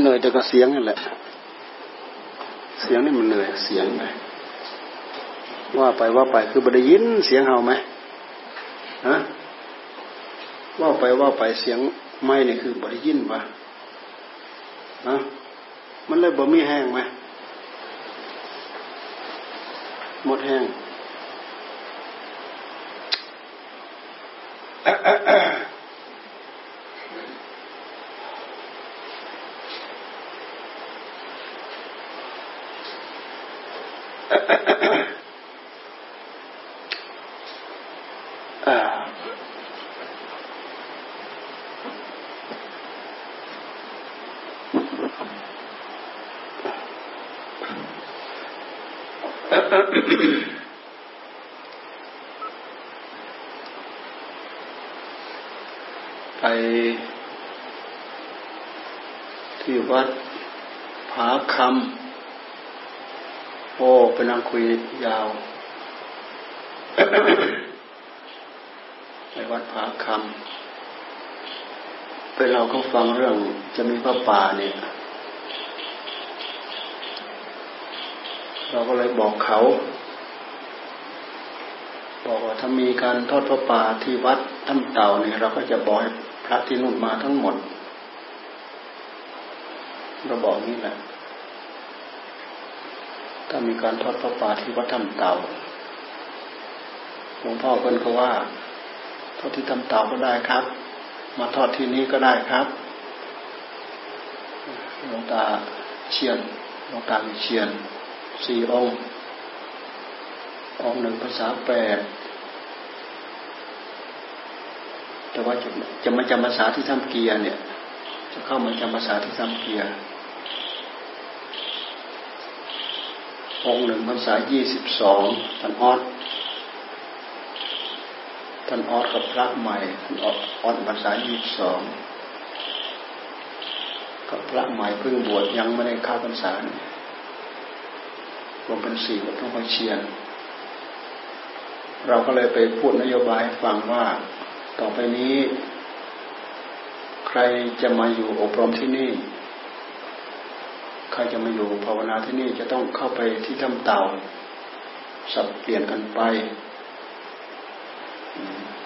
เหนื่อยแต่ก็เสียงนั่นแหละ เสียงนี่มันเหนื่อยเสียงไงว่าไปว่าไปคือบ่ได้ยินเสียงเฮาไหมฮะว่าไปว่าไปเสียงไม่นี่คือบ่ได้ยินปะนะมันเลยบ่มีแห้งไหมหมดแห้งไปที่วัดผาคำโอ้ไปนั่งคุยยาวไปวัดผาคำไปเราก็ ฟังเรื่องจะมีพระป่าเนี่ยเราก็เลยบอกเขา บอกว่าถ้ามีการทอดพระป่าที่วัดถ้ำเต่าเนี่ยเราก็จะบอกให้พระที่นู่นมาทั้งหมด เราบอกนี่แหละ ถ้ามีการทอดพระป่าที่วัดถ้ำเต่าหลวงพ่อเพิ่นก็ว่าทอดที่ถ้ำเต่าก็ได้ครับ มาทอดที่นี้ก็ได้ครับ หลวงตาเชียนหลวงตาเชียนสี่องค์องค์หนึ่งภาษาแปดแต่ว่าจะจะมาจำภาษาที่ทำเกียร์เนี่ย จะเข้ามาจำภาษาที่ทำเกียร์องหนึ่งภาษายี่สิบสองท่านออดท่านออดกับพระใหม่ท่านออดออดภาษายี่สิบสอง กับพระใหม่เพิ่งบวชยังไม่ได้เข้าพรรษารวมเป็นสี่กับต้องไปเชียน เราก็เลยไปพูดนโยบายฟังว่าต่อไปนี้ ใครจะมาอยู่อบรมที่นี่ ใครจะมาอยู่ภาวนาที่นี่จะต้องเข้าไปที่ถ้ำเต่า สับเปลี่ยนกันไป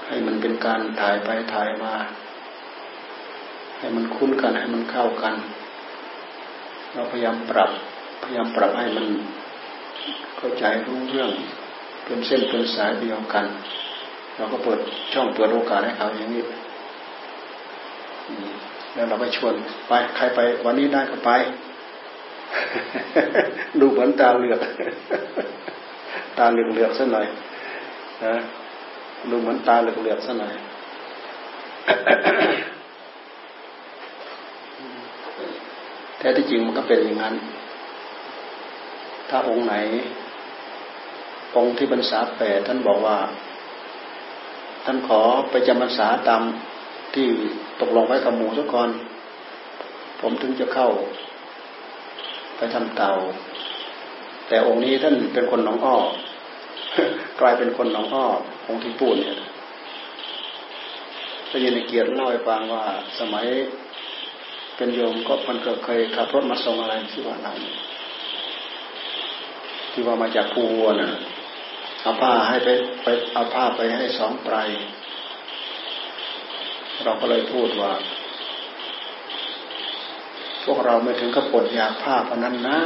ให้มันเป็นการถ่ายไปถ่ายมา ให้มันคุ้นกันให้มันเข้ากัน เราพยายามปรับ พยายามปรับให้มันเข้าใจรู้เรื่องเป็นเส้นเป็นสายเดียวกัน เราก็เปิดช่องเปิดโอกาสให้เขาอย่างนี้แล้วเราไปชวนไปใครไป วันนี้ได้ก็ไป ดูเหมือนตาเหลือก ตาเหลือกเหลือกสักหน่อยนะดูเหมือนตาเหลือกเหลือกสักหน่อย แท้ที่จริงมันก็เป็นอย่างนั้น ถ้าองค์ไหน องค์ที่บรรษาแปดท่านบอกว่า ท่านขอไปจำบรรษาตามที่ตกลงไว้กับหมู่สักก่อน ผมถึงจะเข้า ไปทำเตา แต่องค์นี้ท่านเป็นคนหนองอ้อกลายเป็นคนหนองอ้อองค์ที่ปูนเนี่ยพระยินเกียรติเล่าให้ฟังว่าสมัย เป็นโยมก็มันก็เคยขับรถมาส่งอะไรที่ว่าเราที่ว่ามาจากภูวัวน่ะเอาผ้าให้ไปไปเอาผ้าไปให้สองไตรเราก็เลยพูดว่า พวกเราไม่ถึงกับปวดอยากผ้าพนั้นนะ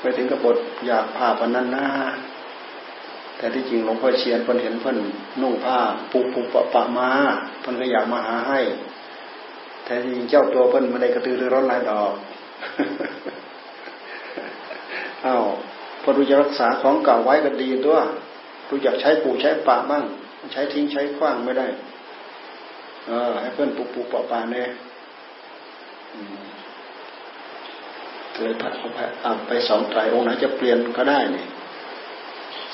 ไม่ถึงกับปวดอยากผ้าพนั้นนะ แต่ที่จริงหลวงพ่อเชียนเพิ่นเห็นเพิ่นนุ่งผ้าปุกปุกปะปะมาเพิ่นก็อยากมาหาให้ แต่จริงเจ้าตัวเพิ่นไม่ได้กระตือรือร้นลายดอกอ้าวพอรู้จะรักษาของเก่าไว้ก็ดีตัวรู้จักใช้ปูใช้ปะบ้าง ใช้ทิ้งใช้ขว้างไม่ได้ เออ ให้เพื่อนปุกปุกปะปะเนี่ยเลยพัดเอาไปเอาไปสองไตรองค์ไหนจะเปลี่ยนก็ได้เนี่ย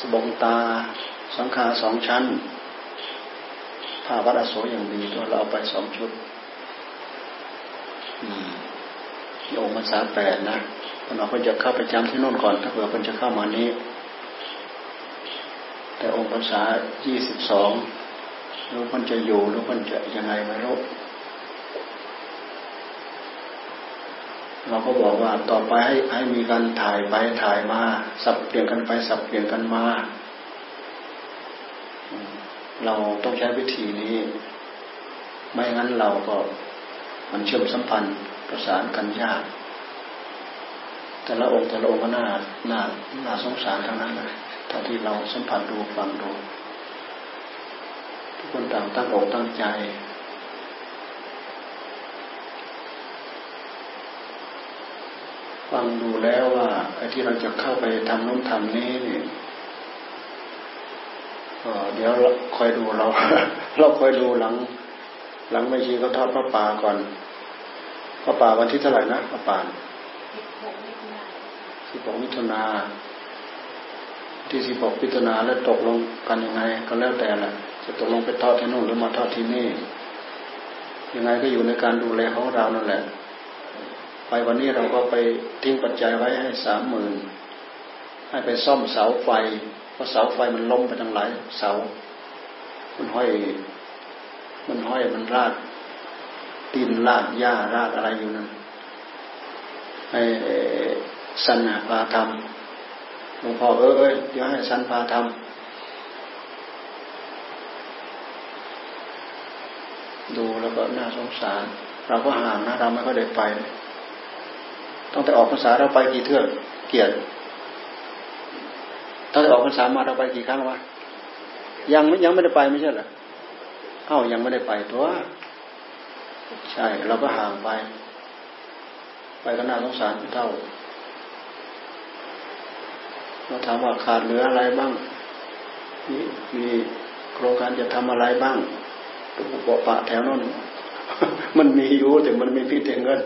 สบงตา สังขาสองชั้นผ้าวัดอโศอย่างดีตัวเราเอาไปสองชุดโยมมันสาแปดนะคนเราคนจะเข้าไปจำที่โน่นก่อน ถ้าเผื่อคนจะเข้ามานี้ แต่องค์ภาษายี่สิบสองรู้คนจะอยู่รู้คนจะยังไงไม่รู้ เราก็บอกว่าต่อไปให้ให้มีการถ่ายไปถ่ายมา สับเปลี่ยนกันไปสับเปลี่ยนกันมา เราต้องใช้วิธีนี้ ไม่งั้นเราก็มันเชื่อมสัมพันธ์ประสานกันยาก แต่ละองค์แต่ละองค์ก็น่าน่าน่าสงสารทั้งนั้นเลยเท่าที่เราสัมผัสดูฟังดูทุกคนต่างตั้งอกตั้งใจ ฟังดูแล้วว่าไอ้ที่เราจะเข้าไปทำน้นทำนี้นี่เดี๋ยวคอยดูเรา เราคอยดูหลัง หลังไม่ชีก็ทอดพระป่าก่อนพระป่าวันที่เท่าไหร่นะพระป่าสิบหกมิถุนาที่สิบหกมิถุนาแล้วตกลงกันยังไง ก็แล้วแต่แหละจะตกลงไปทอดที่นู่นหรือมาทอดที่นี่ยังไงก็อยู่ในการดูแลของเรานั่นแหละ ไปวันนี้เราก็ไปทิ้งปัจจัยไว้ให้สามหมื่นให้ไปซ่อมเสาไฟ เพราะเสาไฟมันล้มไปทั้งหลายเสา มันห้อย มันห้อยมันราดตีนราดหญ้าราดอะไรอยู่นั่นให้สันพาทำหลวงพ่อเออเอ้ยเดี๋ยวให้สันพาทำดูแล้วก็น่าสงสาร เราก็ห่างนะเราไม่ค่อยได้ไป ตั้งแต่ออกภาษาเราไปกี่เทื่อเกียรติตั้งแต่ออกภาษามาเราไปกี่ครั้งวะยังไม่ยังไม่ได้ไปไม่ใช่เหรอเอ้ายังไม่ได้ไปตัวใช่ เราก็ห่างไป ไปก็น่าสงสารเท่าเราถามว่าขาดเหลืออะไรบ้างมีมีโครงการจะทำอะไรบ้างตุกปะปะแถวนั้นมันมีอยู่แต่มันไม่พิจเงิน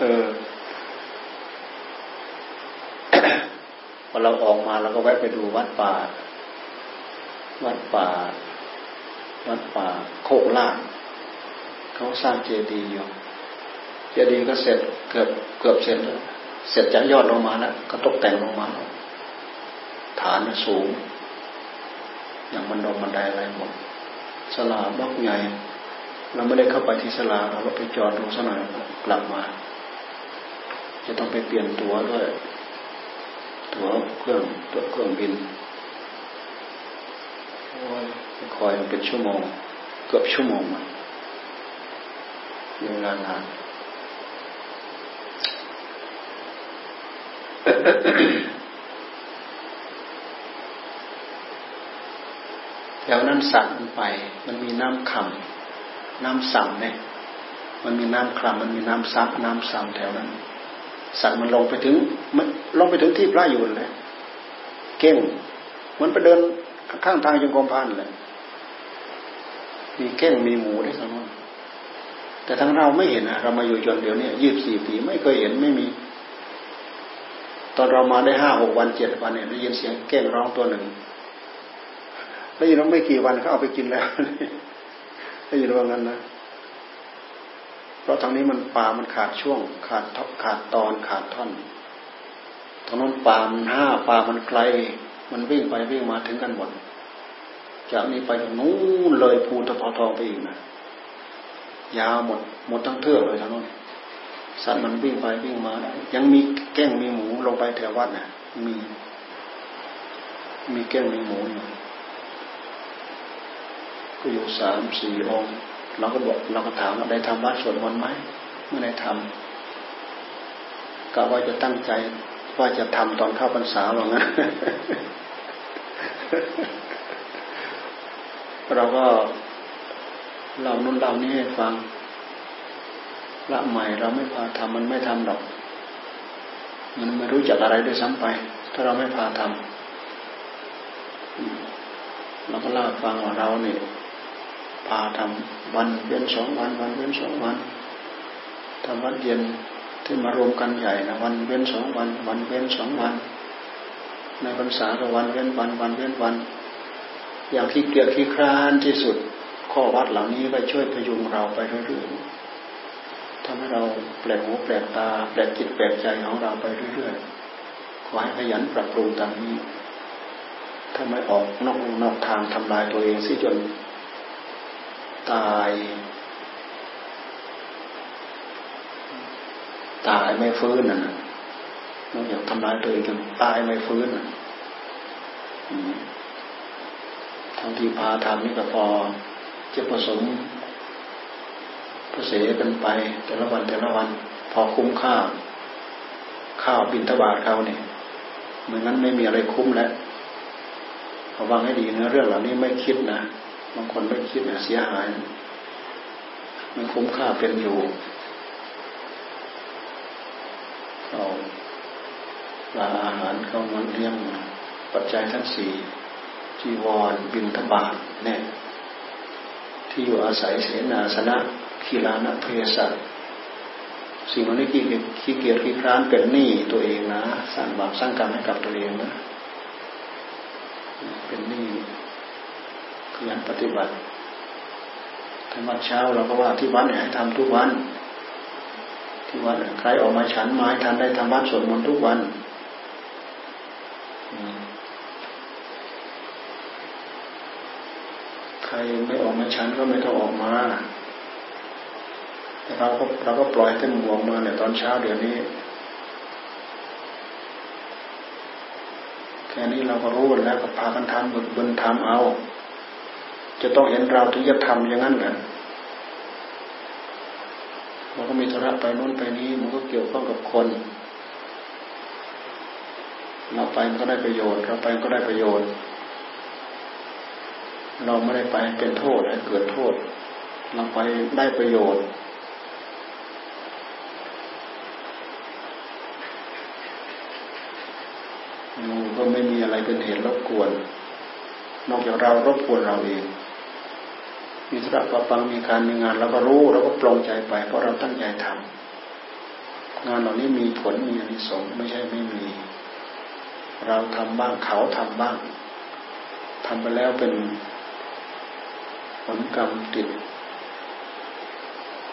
เออพอเราออกมาเราก็แวะไปดูวัดป่า วัดป่า วัดป่า โคกลาดเขาสร้างเจดีย์อยู่เจดีย์ก็เสร็จเกือบเกือบเสร็จแล้วเสร็จจากยอดลงมาแล้วก็ตกแต่งลงมา ฐานสูง อย่างมันดงบันไดอะไรหมดสลาบล็อกใหญ่ เราไม่ได้เข้าไปที่สลาเราไปจอดดูสัหน่อยกลับมา จะต้องไปเปลี่ยนตั๋วด้วย ตั๋วเครื่องตั๋วเครื่องบินคอยมันเป็นชั่วโมง เกือบชั่วโมงมันเวลานานแถวนั้นสั่งมันไป มันมีน้ำคำ น้ำสั่งเนี่ย มันมีน้ำคลำมันมีน้ำซับน้ำสั่งแถวนั้น สัตว์มันลงไปถึง มันลงไปถึงที่พระอยู่เลยเก่งมันไปเดินข้างทางจงกรมพันเลยมีเก้งมีหมูได้ทั้งนั้นแต่ทั้งเราไม่เห็นนะเรามาอยู่จนเดี๋ยวนี้ยี่สิบสี่ปีไม่เคยเห็นไม่มี ตอนเรามาได้ห้าหกวันเจ็ดวันเนี่ยได้ยินเสียงเก้งร้องตัวหนึ่งได้ยินร้องไม่กี่วันเขาเอาไปกินแล้ว ได้ยินว่างั้นนะ เพราะทางนี้มันป่ามันขาดช่วง ขาดทขาดตอนขาดท่อนทางนั้นป่ามันห้าป่ามันไกล มันวิ่งไปวิ่งมาถึงกันหมดจากนี้ไปถึงนู้นเลยภูตะพอทองไปอีกนะยาวหมดหมดทั้งเทือกเลยทางนั้นสัตว์มันวิ่งไปวิ่งมายังมีแก้งมีหมูลงไปแถววัดนะ่ะมี มีแก้งมีหมูอยู่ ก็อยู่สามสี่องค์เราก็บอกเราก็ถามว่าได้ทำวัดสวดมนต์ไหมไม่ได้ทำก็ว่าจะตั้งใจว่าจะทำตอนเข้าพรรษาหรอกนะเราก็เรานุ่นเรานี้ให้ฟังละใหม่เราไม่พาทำมันไม่ทำหรอก มันไม่รู้จักอะไรด้วยซ้ำไป ถ้าเราไม่พาทำเราก็เล่าฟังว่าเราเนี่ย พาทำวันเว้นสองวัน วันเว้นสองวันทำวัดเย็นที่มารวมกันใหญ่นะวันเว้นสองวัน วันเว้นสองวัน ในพรรษาก็วันเว้นวัน วันเว้นวัน อย่างที่เกียรที่คร้านที่สุดข้อวัดเหล่านี้ก็ช่วยพยุงเราไปเรื่อยๆทำให้เราแปลกหูแปลกตาแปลกจิตแปลกใจของเราไปเรื่อยๆขอให้ขยันปรับปรุงตามนี้ถ้าไม่ออกนอกนอกทางทำลายตัวเองสิจน ตาย ตายไม่ฟื้นน่ะนอกจากทำลายตัวเองจนตายไม่ฟื้นนะทั้งที่พาทำนี่ก็พอจะผสมพระเสกันไป แต่ละวันแต่ละวัน พอคุ้มค่า ข้าวบินทบาทเขาเนี่ยเหมือนนั้นไม่มีอะไรคุ้มแล้วระวังให้ดีนะเรื่องเหล่านี้ไม่คิดนะ บางคนไม่คิดเนี่ยเสียหายไม่คุ้มค่าเป็นอยู่เขาลาอาหารเขามันเลี้ยงปัจจัยทั้งสี่จีวรบินทบาทเนี่ยที่อยู่อาศัยเสนาสนะคีลานะเพศัตสิ่งเหล่านี้ขี้เกียจขี้เกียจขี้คร้านเป็นหนี้ตัวเองนะสร้างบาปสร้างกรรมให้กับตัวเองนะ เป็นหนี้ ขยันปฏิบัติธรรมเช้าเราก็ว่าที่วัดเนี่ยให้ทำทุกวัน ที่วัดใครออกมาฉันไม้ทันได้ทำวัดสวดมนต์ทุกวันใครไม่ออกมาฉันก็ไม่ต้องออกมาแต่เราก็เราก็ปล่อยให้มัวงมาเนี่ยตอนเช้าเดี๋ยวนี้ แค่นี้เราก็รู้กันแล้วก็พากันทำบึกบึนทำเอา จะต้องเห็นเราถึงจะทำอย่างนั้นแหละเราก็มีธุระไปโน้นไปนี้ มันก็เกี่ยวข้องกับคน เราไปมันก็ได้ประโยชน์ เราไปก็ได้ประโยชน์ เราไม่ได้ไปเป็นโทษให้เกิดโทษ เราไปได้ประโยชน์ก็ไม่มีอะไรเป็นเหตุรบกวน นอกจากเรารบกวนเราเอง มีธุระประปังมีการมีงานเราก็รู้เราก็ปลงใจไป เพราะเราตั้งใจทำงานเหล่านี้มีผลมีอนิสงส์ไม่ใช่ไม่มี เราทำบ้างเขาทำบ้างทำไปแล้วเป็นผลกรรมติด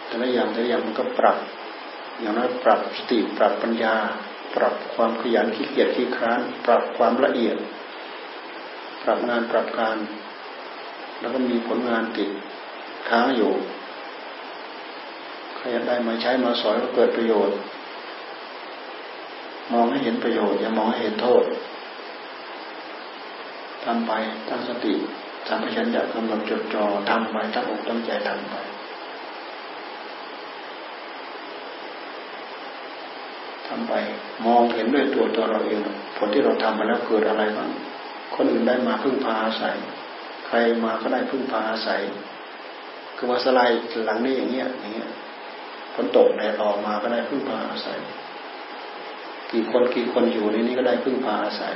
แต่ละอย่างแต่ละอย่างมันก็ปรับ อย่างนั้นปรับสติปรับปัญญา ปรับความขยันขี้เกียจขี้คร้าน ปรับความละเอียด ปรับงานปรับการ แล้วก็มีผลงานติดค้างอยู่ใครได้มาใช้มาสอนก็เกิดประโยชน์ มองให้เห็นประโยชน์ อย่ามองให้เห็นโทษทำไปตั้งสติทำให้ฉันอยากกำหนดจดจ่อทำไปตั้งอกตั้งใจทำไปทำไป มองเห็นด้วยตัวตัวเราเอง ผลที่เราทำมาแล้วเกิดอะไรบ้างคนอื่นได้มาพึ่งพาอาศัย ใครมาก็ได้พึ่งพาอาศัย คือว่าสลายหลังนี้อย่างเงี้ยอย่างเงี้ยฝนตกแดดออกมาก็ได้พึ่งพาอาศัย กี่คนกี่คนอยู่ในนี้ก็ได้พึ่งพาอาศัย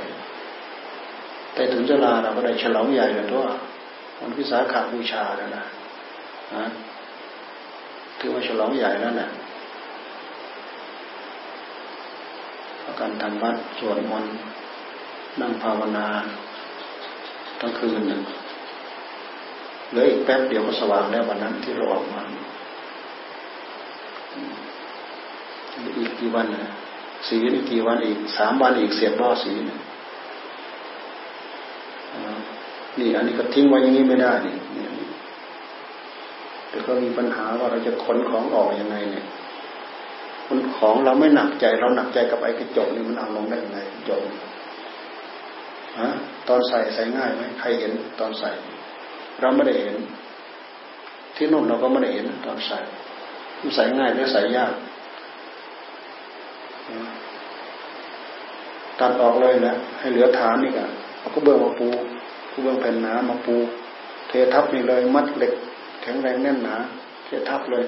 แต่ถึงเวลาเราก็ได้ฉลองใหญ่เลยว่าวันพิสาขาบูชาแล้วนะนะถือว่าฉลองใหญ่แล้วนะ่ะการทำวัดสวดมนต์นั่งภาวนาทั้งคืนหนึ่ง เหลืออีกแป๊บเดียวก็สว่างแล้ววันนั้นที่เราออกมาอีกกี่วันนะสีอีกกี่วันอีกสามวันอีกเสียบล่อสีนี่อันนี้ก็ทิ้งไว้อย่างนี้ไม่ได้นี่แต่ก็มีปัญหาว่าเราจะขนของออกยังไงเนี่ยมันของเราไม่หนักใจ เราหนักใจกับไอ้กระจกนี่มันเอาลงได้ยังไงกระจกฮะตอนใส่ใส่ง่ายไหมใครเห็นตอนใส่ เราไม่ได้เห็น ที่นู่นเราก็ไม่ได้เห็นตอนใส่มันใส่ง่ายหรือใส่ยากตัดออกเลยนะให้เหลือฐานนี่กันเอาก็เบื้องมาปูก็เบื้องแผ่นหนามาปู เททับนี่เลย มัดเหล็กแข็งแรงแน่นหนาเททับเลย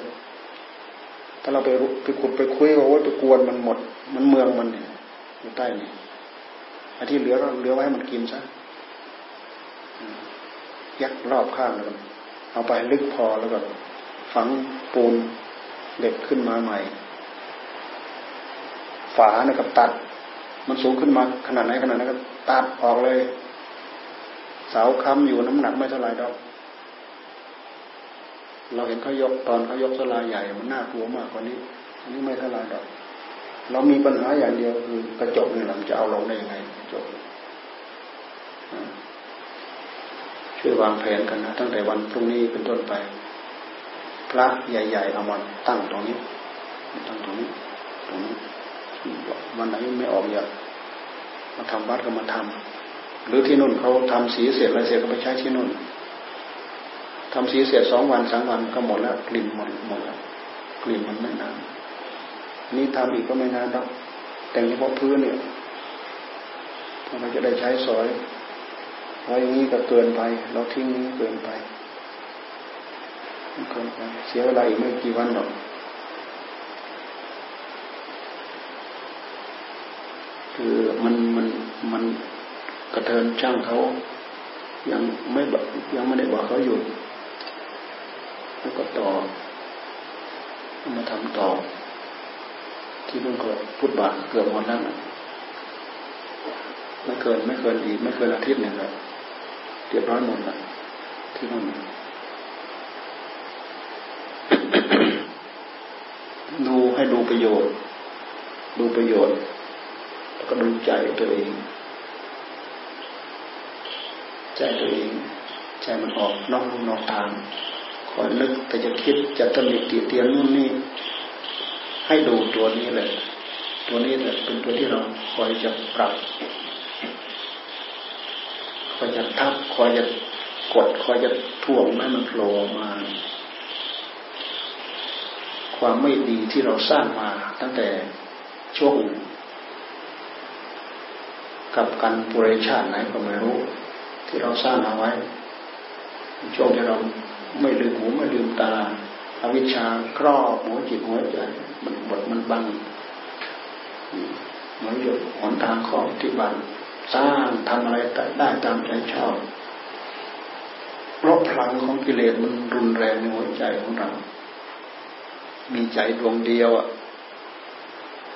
ถ้าเราไปไปขุดไปคุยว่าไปกวนมันหมด มันเมืองมันเนี่ยอยู่ใต้นี่ไอ้ที่เหลือเราเหลือไว้ให้มันกินซะ ยักรอบข้างแล้วเอาไปลึกพอแล้วก็ฝังปูนเด็กขึ้นมาใหม่ ฝาเนี่ยกับตัด มันสูงขึ้นมาขนาดไหนขนาดนั้นก็ตัดออกเลย เสาค้ำอยู่น้ำหนักไม่เท่าไรดอก เราเห็นเขายกตอนเขายกสลาใหญ่ มันน่ากลัวมากกว่านี้อันนี้ไม่เท่าไรดอก เรามีปัญหาอย่างเดียวคือกระจกนี่เราจะเอาลงได้ยังไงกระจก ช่วยวางแผนกันนะตั้งแต่วันพรุ่งนี้เป็นต้นไป พระใหญ่ ๆ เอามาตั้งตรงนี้ตั้งตรงนี้ตรงนี้วันไหนไม่ออกอยากมาทำวัดก็มาทำหรือที่นู่นเขาทำสีเสร็จอะไรเสร็จก็ไปใช้ที่นู่นทำสีเสร็จสองวันสามวันก็หมดแล้วกลิ่นหมดหมดแล้วกลิ่นมันไม่นานนี่ทำอีกก็ไม่นานหรอกแต่งเฉพาะพื้นเนี่ยเราจะได้ใช้สอย เพราะอย่างนี้ก็เกินไป เราทิ้งนี้เกินไปเกินไป เสียเวลาอีกไม่กี่วันหรอกคือมันมันมันกระเทินช่างเขา ยังไม่บยังไม่ได้บอกเขาอยู่แล้วก็ต่อมาทำต่อ ที่นู่นก็พุทธบาทเกือบหมดแล้วไม่เกินไม่เกินอีกไม่เกินอาทิตย์หนึ่งแล้ว เรียบร้อยหมดแล้วที่นู่นดูให้ดูประโยชน์ ดูประโยชน์ แล้วก็ดูใจตัวเอง ใจตัวเอง ใจมันออกนอกนอกทางคอยนึกแต่จะคิดจะตำหนิติเตียนนู่นนี่ ให้ดูตัวนี้แหละ ตัวนี้แหละเป็นตัวที่เราคอยจะปรับ คอยจะทับคอยจะกดคอยจะถ่วงให้มันโผล่มา ความไม่ดีที่เราสร้างมาตั้งแต่ช่วง กับการปุเรชาติไหนก็ไม่รู้ ที่เราสร้างเอาไว้ ช่วงที่เราไม่ลืมหูไม่ลืมตาอาวิชชาครอบหัวจิตหัวใจมันบดมันบังมันหยุดหนทางของที่บัน สร้างทำอะไรได้ตามใจชอบเพราะพลังของกิเลสมันรุนแรงในหัวใจของเรา มีใจดวงเดียวอะ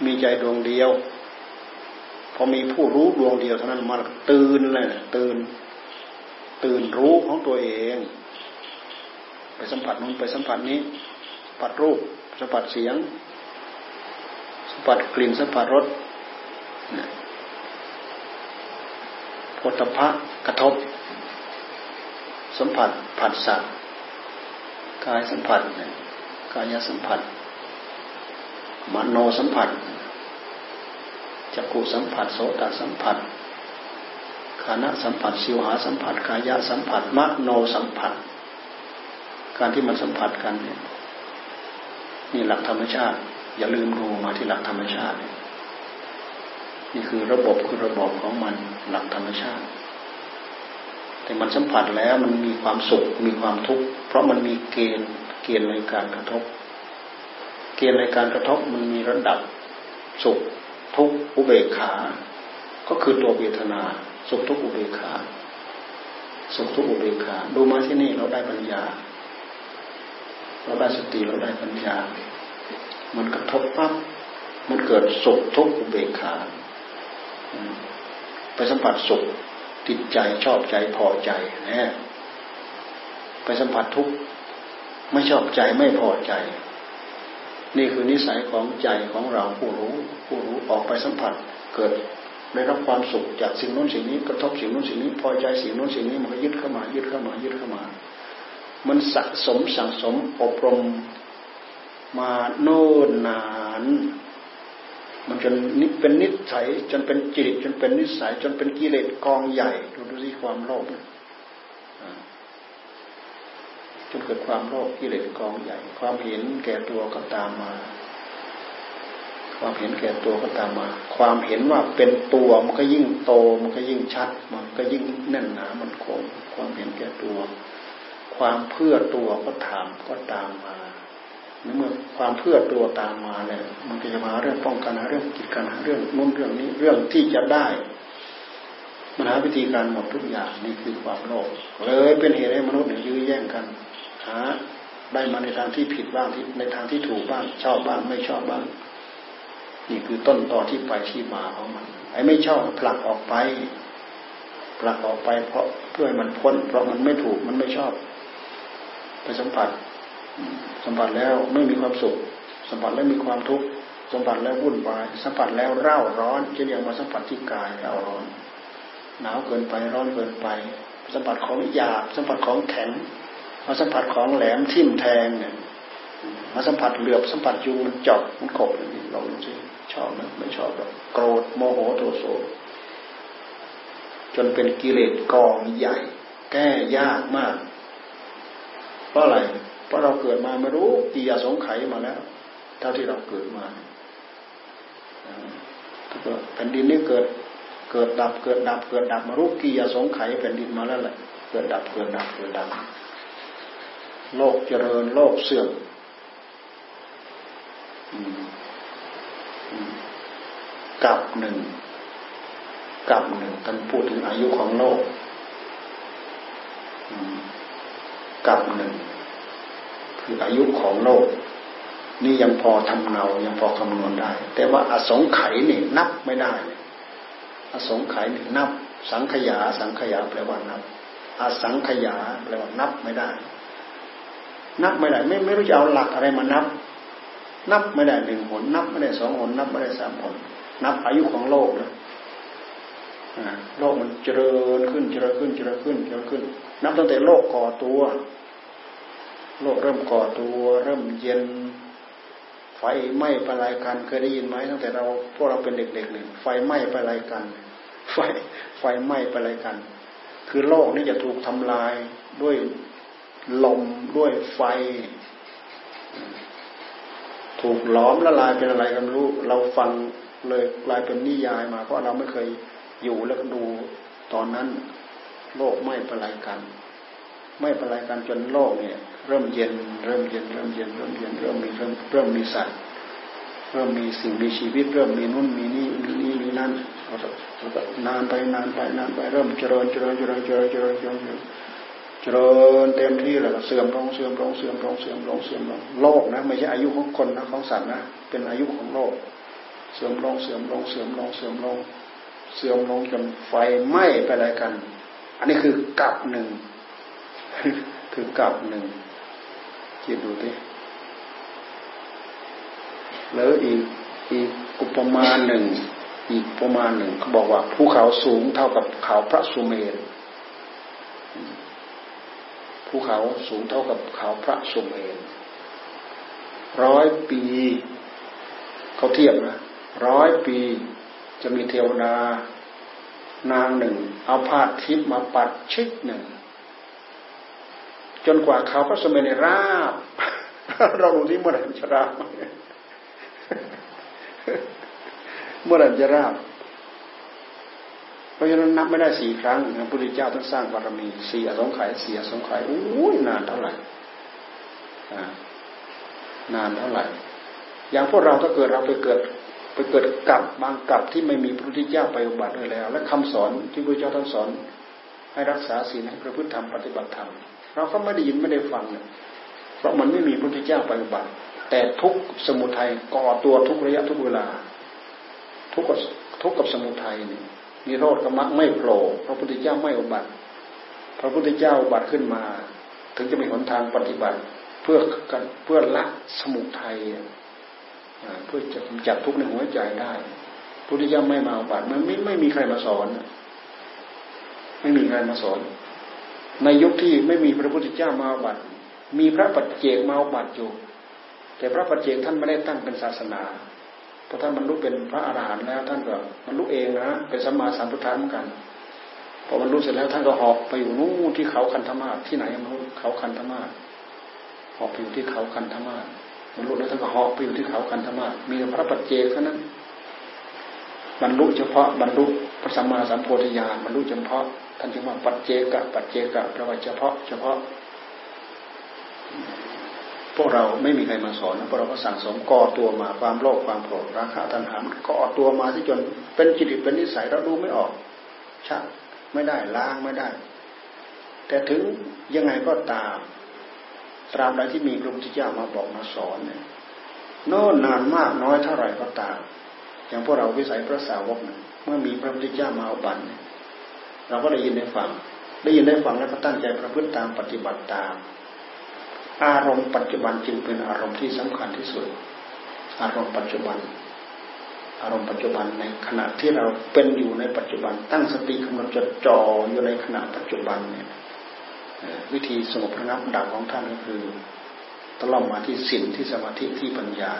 มีใจดวงเดียว พอมีผู้รู้ดวงเดียวเท่านั้นมาตื่นเลยตื่น ตื่นรู้ของตัวเอง ไปสัมผัสนู้นไปสัมผัสนี้สัมผัสรูปสัมผัสเสียงสัมผัสกลิ่นสัมผัสรส พธพะกระทบ สัมผัสผัสสะกายสัมผัสกายสัมผัสมโนสัมผัสจักขุสัมผัสโสตสัมผัสขานะสัมผัสสิวหาสัมผัสกายะสัมผัสมโนสัมผัส การที่มันสัมผัสกันเนี่ยนี่หลักธรรมชาติ อย่าลืมดูมาที่หลักธรรมชาตินี่ นี่คือระบบคือระบบของมันหลักธรรมชาติ แต่มันสัมผัสแล้วมันมีความสุขมีความทุกข์เพราะมันมีเกณฑ์เกณฑ์ในการกระทบ เกณฑ์ในการกระทบมันมีระดับสุขทุกข์อุเบกขา ก็คือตัวเวทนา สุขทุกข์อุเบกขาสุขทุกข์อุเบกขาดูมาที่นี่เราได้ปัญญา เราได้สติเราได้ปัญญา มันกระทบปั๊บมันเกิดสุขทุกข์อุเบกขา ไปสัมผัสสุขติดใจชอบใจพอใจนะไปสัมผัสทุกข์ไม่ชอบใจไม่พอใจ นี่คือนิสัยของใจของเราผู้รู้ ผู้รู้ออกไปสัมผัสเกิดได้รับความสุขจากสิ่งนู้นสิ่งนี้กระทบสิ่งนู้นสิ่งนี้ พอใจสิ่งนู้นสิ่งนี้มันก็ยึดเข้ามายึดเข้ามายึดเข้ามา มันสะสมสั่งสมอบรมมาโน่นนาน มันจนนิเป็นนิสัยจนเป็นจิตจนเป็นนิสัย จนเป็นกิเลสกองใหญ่ดูดูสิความโลภจนเกิดความโลภกิเลสกองใหญ่ ความเห็นแก่ตัวก็ตามมา ความเห็นแก่ตัวก็ตามมา ความเห็นว่าเป็นตัวมันก็ยิ่งโตมันก็ยิ่งชัด มันก็ยิ่งแน่นหนามันคงความเห็นแก่ตัว ความเพื่อตัวก็ถามก็ตามมา เมื่อความเพื่อตัวตามมาเนี่ยมันก็จะมาเรื่องป้องกันเรื่องกิจการเรื่องนู้นเรื่องนี้เรื่องที่จะได้มันหาวิธีการหมดทุกอย่างนี่คือความโลภเลยเป็นเหตุให้มนุษย์เนี่ยยื้อแย่งกันหาได้มาในทางที่ผิดบ้างที่ในทางที่ถูกบ้างชอบบ้างไม่ชอบบ้าง นี่คือต้นตอที่ไปที่มาของมันไอ้ไม่ชอบผลักออกไปผลักออกไปเพราะเพื่อให้มันพ้น เพราะมันไม่ถูกมันไม่ชอบ ไปสัมผัส สัมผัสแล้วไม่มีความสุข สัมผัสแล้วมีความทุกข์สัมผัสแล้ววุ่นวายสัมผัสแล้วเร่าร้อนเช่นอย่างมาสัมผัสที่กายเร่าร้อน หนาวเกินไปร้อนเกินไป สัมผัสของหยาบสัมผัสของแข็งมาสัมผัสของแหลมทิ่มแทงเนี่ยมาสัมผัสเหลือบสัมผัสยุงมันจอกมันขบอย่างนี้ลองดูสิชอบไหมไม่ชอบหรอกโกรธโมโหโทโสจนเป็นกิเลสกองใหญ่ แก้ยากมาก เพราะอะไร ราะเราเกิดมาไม่รู้กี่ยาสงไขมาแล้ว เท่าที่เราเกิดมาแผ่นดินนี้เกิด เกิดดับ เกิดดับ เกิดดับมารู้กี่ยาสงไขแผ่นดินมาแล้วแหละเกิดดับ เกิดดับ เกิดดับ โลกเจริญ โลกเสื่อมกับหนึ่งกับหนึ่งท่านพูดถึงอายุของโลกกับหนึ่ง คืออายุของโลก นี่ยังพอทำเนายังพอคำนวณได้ แต่ว่าอสงไขยนี่นับไม่ได้ อสงไขยนี่นับ สังขยา สังขยาแปลว่านับ อสังขยาแปลว่านับไม่ได้ นับไม่ได้ ไม่ไม่รู้จะเอาหลักอะไรมานับ นับไม่ได้หนึ่งหนนับไม่ได้สองหนนับไม่ได้สามหนนับอายุของโลกนะโลกมันเจริญขึ้นเจริญขึ้นเจริญขึ้นเจริญขึ้น นับตั้งแต่โลกก่อตัว โลกเริ่มก่อตัวเริ่มเย็น ไฟไหม้ปลายกันเคยได้ยินไหมตั้งแต่เราพวกเราเป็นเด็กๆหนึ่งไฟไหม้ปลายกัน ไฟไฟไหม้ปลายกัน คือโลกนี้จะถูกทำลายด้วยลมด้วยไฟ ถูกล้อมละลายเป็นอะไรกันรู้ เราฟังเลยกลายเป็นนิยายมา เพราะเราไม่เคยอยู่แล้วก็ดูตอนนั้น โลกไม่ประลายกัน ไม่ประลายกันจนโลกเนี่ย เริ่มเย็น เริ่มเย็น เริ่มเย็น เริ่มเย็น เริ่มมีเริ่มเริ่มมีสัตว์ เริ่มมีสิ่งมีชีวิต เริ่มมีนู่นมีนี่นี่มีนั่นนานไปนานไปนานไปเริ่มเจริญเจริญเจริญเจริญเจริญเจริญเจริญเต็มที่แล้วเสื่อมลงเสื่อมลงเสื่อมลงเสื่อมลงเสื่อมลงโลกนะไม่ใช่อายุของคนนะของสัตว์นะเป็นอายุของโลก เสื่อมลงเสื่อมลงเสื่อมลงเสื่อมลงเสื่อมลงจนไฟไหม้ไปอะไรกัน อันนี้คือกับหนึ่ง คือกับหนึ่งคิดดูดิแล้วอีกอีกอุปมาหนึ่ง อีกประมาณหนึ่งเขาบอกว่าภูเขาสูงเท่ากับเขาพระสุเมรภูเขาสูงเท่ากับเขาพระสุเมรร้อยปี เขาเทียบนะร้อยปีจะมีเทวดานางหนึ่ง เอาผ้าทิพมาปัดชิดหนึ่ง จนกว่าเขาพระสมัยในราบ เราดูที่เมื่อไหร่จะราบเมื่อไหร่จะราบ เพราะฉะนั้นนับไม่ได้สี่ครั้งพระพุทธเจ้าท่านสร้างบารมีสี่อสงไขยสี่อสงไขยอู้ยนานเท่าไหร่นานเท่าไหร่ อย่างพวกเราถ้าเกิดเราไปเกิดไปเกิดกับบางกับที่ไม่มีพระพุทธเจ้าไปอุบัติเลยแล้ว และคำสอนที่พระเจ้าท่านสอน ให้รักษาศีลให้ประพฤติธรรมปฏิบัติธรรม เราก็ไม่ได้ยินไม่ได้ฟังเนี่ยเพราะมันไม่มีพระพุทธเจ้าปอุบัติ แต่ทุกสมุทัยก่อตัวทุกระยะทุกเวลา ทุกกับทุกกับสมุทัยนี่มีโรธกับมักไม่โผล่พระพุทธเจ้าไม่อุบัติ พระพุทธเจ้าอุบัติขึ้นมา ถึงจะมีหนทางปฏิบัติ เพื่อกันเพื่อละสมุทัยเพื่อจะกำจัดทุกข์ในหัวใจได้พุทธิยาไม่มาอบัติมันไม่ไม่มีใครมาสอน ไม่มีใครมาสอน ในยุคที่ไม่มีพระพุทธเจ้ามาบัติมีพระปัจเจกมาบัติอยู่ แต่พระปัจเจกท่านไม่ได้ตั้งเป็นศาสนาเพราะท่านบรรลุเป็นพระอรหันต์แล้ว ท่านก็บรรลุเองนะเป็นสัมมาสัมพุทธะเหมือนกันพอบรรลุเสร็จแล้วท่านก็หอบไปอยู่นู่นที่เขาคันธมาศที่ไหนไม่รู้เขาคันธมาศหอบไปอยู่ที่เขาคันธมาศบรรลุแล้วท่านก็หอบไปอยู่ที่เขาคันธมามีพระปัจเจกเท่านั้น บรรลุเฉพาะบรรลุ สัมมาสัมโพธิญาณบรรลุเฉพาะ ท่านจึงว่าปัจเจกะปัจเจกะแปลว่าเฉพาะ เฉพาะ พวกเราไม่มีใครมาสอนนะพวกเราก็สั่งสมก่อตัวมาความโลภความโกรธราคะตัณหามันก่อตัวมาที่จนเป็นจิตเป็นนิสัยเราดูไม่ออกชักไม่ได้ล้างไม่ได้ แต่ถึงยังไงก็ตามตราบใดที่มีพระพุทธเจ้ามาบอกมาสอนเนี่ยโน่นนานมากน้อยเท่าไหร่ก็ตาม อย่างพวกเราวิสัยพระสาวกเนี่ย เมื่อมีพระพุทธเจ้ามาอุบัติเราก็ได้ยินได้ฟัง ได้ยินได้ฟังแล้วก็ตั้งใจประพฤติตามปฏิบัติตาม อารมณ์ปัจจุบันจึงเป็นอารมณ์ที่สำคัญที่สุด อารมณ์ปัจจุบัน อารมณ์ปัจจุบันในขณะที่เราเป็นอยู่ในปัจจุบัน ตั้งสติกำหนดจดจ่ออยู่ในขณะปัจจุบันเนี่ยวิธีสงบระงับดับของท่านก็คือตลอดมาที่ศีลที่สมาธิที่ปัญญา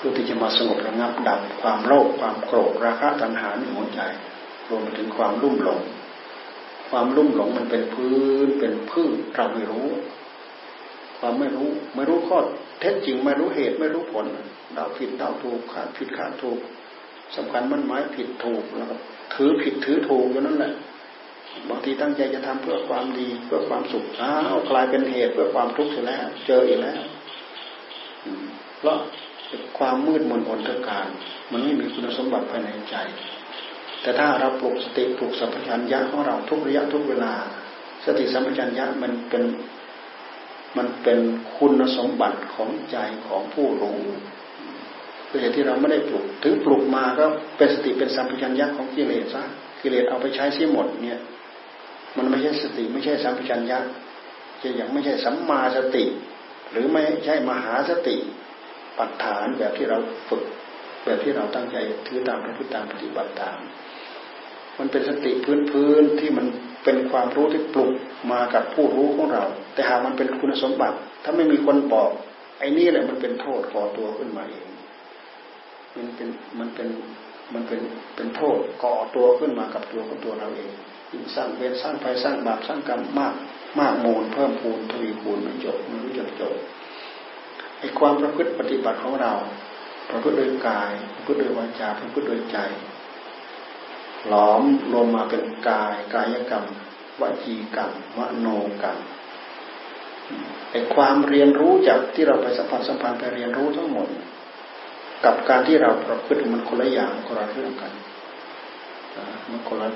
พื่อที่จะมาสงบระงับดับความโลภความโกรธราคะตัณหาในหัวใจรวมไปถึงความรุ่มหลง ความรุ่มหลงมันเป็นพื้นเป็นพืชเราไม่รู้ ความไม่รู้ไม่รู้ข้อเท็จจริงไม่รู้เหตุไม่รู้ผลเดาผิดเดาถูกขาดผิดขาดถูกสำคัญมันหมายผิดถูกแล้วก็ถือผิดถือถูกอยู่นั่นแหละบางทีตั้งใจจะทำเพื่อความดีเพื่อความสุขอ้าวกลายเป็นเหตุเพื่อความทุกข์เสียแล้ว เจออีกแล้วเพราะ ความมืดมนอนทการ มันไม่มีคุณสมบัติภายในใจ แต่ถ้าเราปลุกสติปลุกสัมปชัญญะของเราทุกระยะทุกเวลา สติสัมปชัญญะมันเป็นมันเป็นคุณสมบัติของใจของผู้รู้เพื่อที่เราไม่ได้ปลุก ถึงปลุกมาก็เป็นสติเป็นสัมปชัญญะของกิเลสซะกิเลสเอาไปใช้เสียหมดเนี่ย มันไม่ใช่สติไม่ใช่สัมปชัญญะจะยังไม่ใช่สัมมาสติ หรือไม่ใช่มหาสติ ปัฏฐานแบบที่เราฝึก แบบที่เราตั้งใจถือตามพระพุทธตามปฏิบัติตาม มันเป็นสติพื้นพื้นที่มันเป็นความรู้ที่ปลุกมากับผู้รู้ของเรา แต่หากมันเป็นคุณสมบัติ ถ้าไม่มีคนบอก ไอ้นี่แหละมันเป็นโทษก่อตัวขึ้นมาเอง มันเป็นมันเป็นมันเป็นเป็นโทษก่อตัวขึ้นมากับตัวของตัวเราเองยิ่งสร้างเวรสร้างภัยสร้างบาปสร้างกรรมมาก มากมูลเพิ่มพูนทวีคูณไม่จบไม่รู้จักจบ ไอ้ความประพฤติปฏิบัติของเรา ประพฤติโดยกาย ประพฤติโดยวาจาประพฤติโดยใจ หลอมรวมมาเป็นกายกายกรรมวจีกรรมวโนกรรมไอ้ความเรียนรู้จากที่เราไปสัมผัสสัมพันธ์ไปเรียนรู้ทั้งหมด กับการที่เราประพฤติมันคนละอย่างคนละเรื่องกันมันคนละ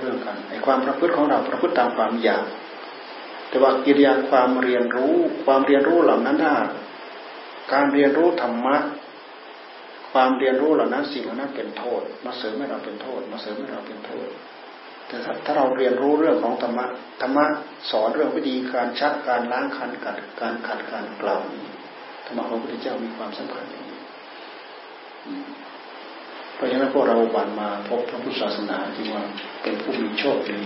เรื่องกันไอ้ความประพฤติของเราประพฤติตามความอยากแต่ว่ากิริยาความเรียนรู้ความเรียนรู้เหล่านั้นถ้า การเรียนรู้ธรรมะ ความเรียนรู้เหล่านั้นสิ่งเหล่านั้นเป็นโทษ มาเสริมให้เราเป็นโทษ มาเสริมให้เราเป็นโทษ แต่ถ้าเราเรียนรู้เรื่องของธรรมะธรรมะสอนเรื่องวิธีการชักการล้างขันกัดการขัดการกล่าวธรรมะของพระพุทธเจ้ามีความสำคัญอย่างนี้เพราะฉะนั้นพวกเราบันมาพบพระพุทธศาสนาจึงว่าเป็นผู้มีโชคดี